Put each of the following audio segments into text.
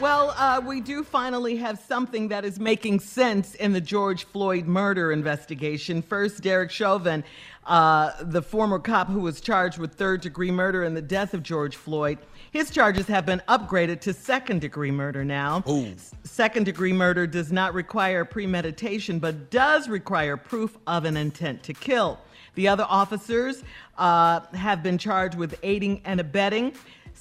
Well, uh, we do finally have something that is making sense in the George Floyd murder investigation. First, Derek Chauvin, uh, the former cop who was charged with third degree murder in the death of George Floyd, his charges have been upgraded to second degree murder now. Ooh. Second degree murder does not require premeditation, but does require proof of an intent to kill. The other officers uh, have been charged with aiding and abetting.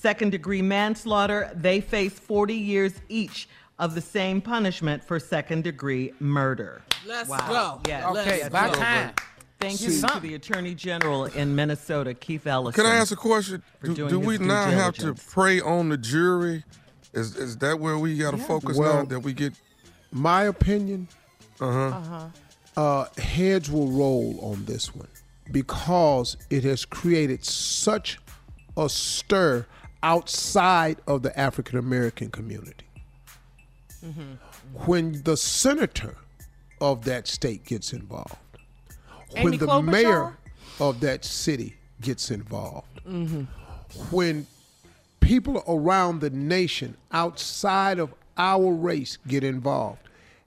Second degree manslaughter, they face 40 years each of the same punishment for second degree murder. Let's Wow. go. Yeah, okay, let's about go. time. Thank See you to the Attorney General in Minnesota, Keith Ellison. Can I ask a question? Do, do we due now have to diligence. prey on the jury? Is is that where we got to focus Well, now? That we get My opinion, uh-huh. uh, heads will roll on this one because it has created such a stir outside of the African American community. When the senator of that state gets involved, when the Klobuchar? mayor of that city gets involved, Mm-hmm. when people around the nation outside of our race get involved,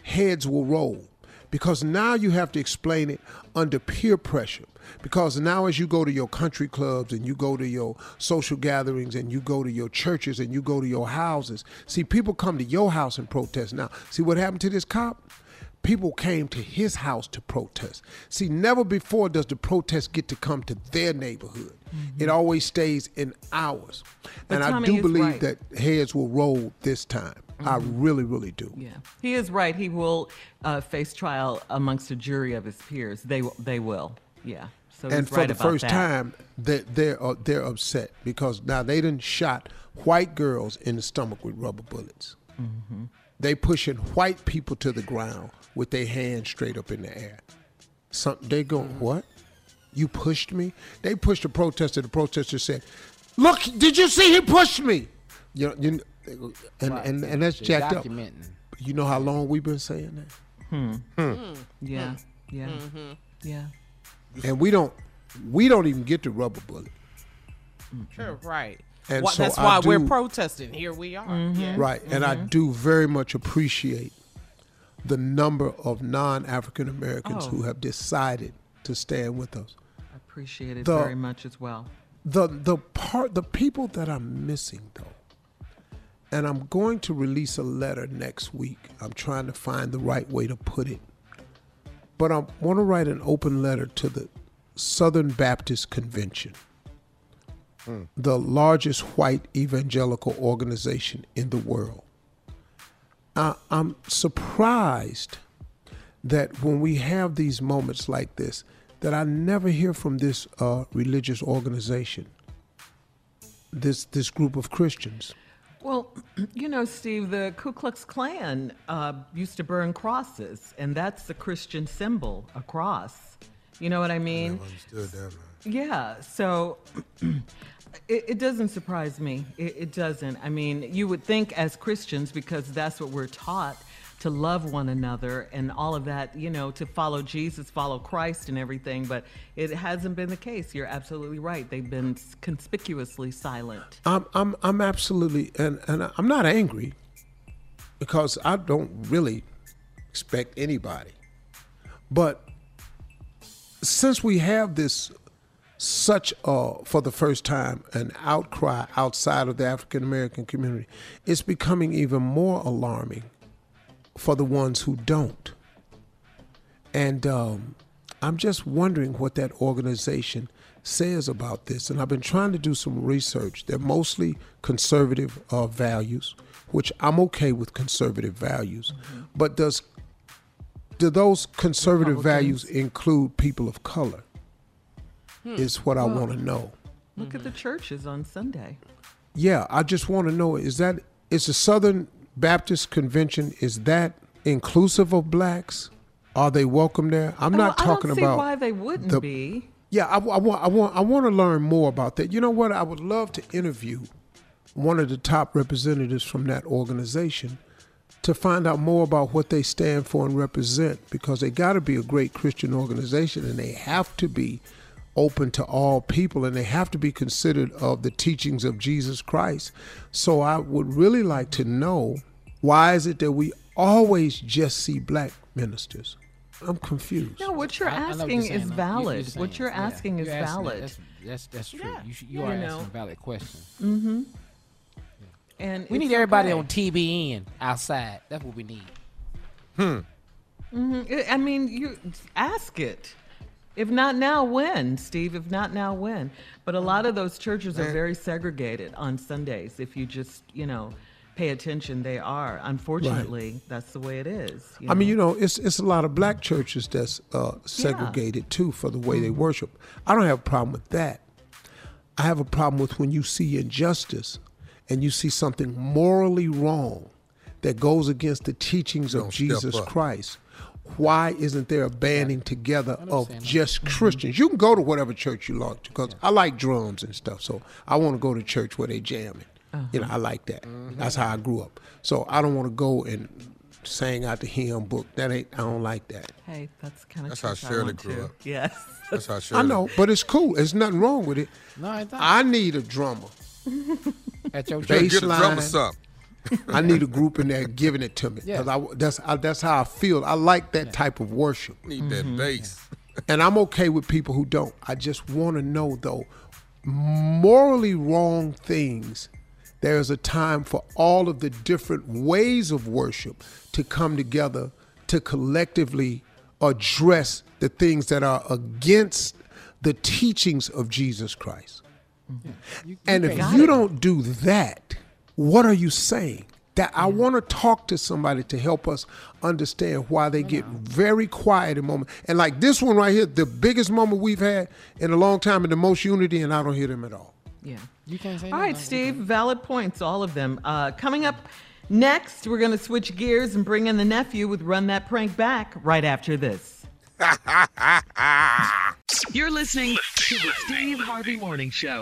heads will roll. Because now you have to explain it under peer pressure. Because now, as you go to your country clubs and you go to your social gatherings and you go to your churches and you go to your houses, see, people come to your house and protest now. See what happened to this cop? People came to his house to protest. See, never before does the protest get to come to their neighborhood. Mm-hmm. It always stays in ours. But and I do believe right. that heads will roll this time. I really, really do. Yeah, he is right. He will uh, face trial amongst a jury of his peers. They will- they will. Yeah. So and for right the first that. time, they, they're uh, they're upset because now they didn't shot white girls in the stomach with rubber bullets. Mm-hmm. They pushing white people to the ground with their hands straight up in the air. Something they go Mm-hmm. what? You pushed me? They pushed a protester. The protester said, "Look, did you see he pushed me?" You know, you, and, and and that's jacked up. You know how long we've been saying that? Hmm. Hmm. Yeah. Yeah. Mhm. Yeah. And we don't we don't even get the rubber bullet. Sure, right. And Why- so that's I why we're protesting. Here we are. Yeah. Right. And I Mhm. do very much appreciate the number of non African Americans Oh. who have decided to stand with us. I appreciate it The- very much as well. The the part the people that I'm missing though, and I'm going to release a letter next week. I'm trying to find the right way to put it. But I want to write an open letter to the Southern Baptist Convention, the largest white evangelical organization in the world. I, I'm surprised that when we have these moments like this, that I never hear from this uh, religious organization, this this group of Christians. Well, you know, Steve, the Ku Klux Klan uh, used to burn crosses, and that's the Christian symbol, a cross. You know what I mean? Understood that, man. Yeah, so it, it doesn't surprise me. It, it doesn't. I mean, you would think as Christians, because that's what we're taught to love one another and all of that, you know, to follow Jesus, follow Christ and everything, but it hasn't been the case. You're absolutely right. They've been conspicuously silent. I'm I'm I'm absolutely and and I'm not angry because I don't really expect anybody. But since we have this such uh for the first time an outcry outside of the African American community, it's becoming even more alarming for the ones who don't. And um, I'm just wondering what that organization says about this. And I've been trying to do some research. They're mostly conservative uh, values, which I'm okay with conservative values. But does do those conservative values include people of color? Hmm. Is what I want to know. Look at the churches on Sunday. Yeah, I just want to know is that is the Southern Baptist Convention is that inclusive of blacks? Are they welcome there? I'm not I don't talking see about why they wouldn't the- be. Yeah, I, I want I want I want to learn more about that. You know what? I would love to interview one of the top representatives from that organization to find out more about what they stand for and represent because they got to be a great Christian organization and they have to be open to all people and they have to be considered of the teachings of Jesus Christ. So I would really like to know why is it that we always just see black ministers? I'm confused. No, what you're I- I know what asking is valid. what you're asking is you're asking that. valid. That's, that's, that's true. Yeah. You, should, you Yeah. are You asking know. a valid questions. Mm-hmm. And We need everybody okay. on TBN outside. That's what we need. Hmm. Mm-hmm. I mean, you ask it. If not now, when, Steve? If not now, when? But a lot of those churches are very segregated on Sundays. If you just, you know, pay attention, they are. Unfortunately, that's the way it is. I mean, you know, it's it's a lot of black churches that's uh, segregated too for the way they worship. I don't have a problem with that. I have a problem with when you see injustice and you see something morally wrong that goes against the teachings of Jesus up. Christ. Why isn't there a banding together of just mm-hmm. Christians? You can go to whatever church you like because I like drums and stuff, so I want to go to church where they jamming. You know, uh-huh. I like that. Mm-hmm. That's how I grew up. So I don't want to go and sing out the hymn book. That ain't. I don't like that. Hey, that's kind of That's how Shirley grew up. Yes. That's how Shirley. I Shirley. know, but it's cool. There's nothing wrong with it. No, I don't. I need a drummer. At your Get- church. get a Baseline. drummer some. I need a group in there giving it to me Yeah. because I that's I, that's how I feel. I like that type of worship, Need that bass. and I'm okay with people who don't. I just want to know though, morally wrong things. There's a time for all of the different ways of worship to come together to collectively address the things that are against the teachings of Jesus Christ. And if can't- you don't do that, what are you saying? That I want to talk to somebody to help us understand why they get very quiet in moment. And like this one right here, the biggest moment we've had in a long time and the most unity, and I don't hear them at all. Yeah. You can't say All nothing. right, Steve. Valid points, all of them. Uh, coming up next, we're going to switch gears and bring in the nephew with Run That Prank Back right after this. You're listening to the Steve Harvey Morning Show.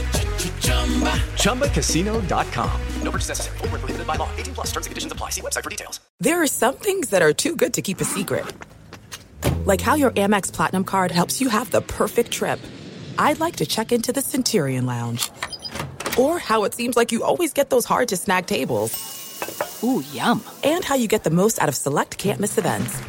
ChumbaCasino.com. No purchase necessary. Full prohibited by law. 18 plus terms and conditions apply. See website for details. There are some things that are too good to keep a secret. Like how your Amex Platinum card helps you have the perfect trip. I'd like to check into the Centurion Lounge. Or how it seems like you always get those hard to snag tables. Ooh, yum. And how you get the most out of select can't miss events.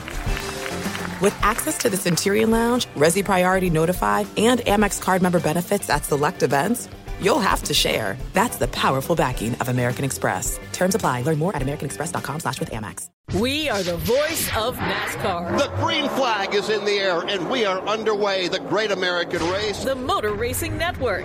With access to the Centurion Lounge, Resy Priority Notify, and Amex card member benefits at select events, you'll have to share. That's the powerful backing of American Express. Terms apply. Learn more at americanexpress.com slash with Amex. We are the voice of NASCAR. The green flag is in the air, and we are underway. The great American race. The Motor Racing Network.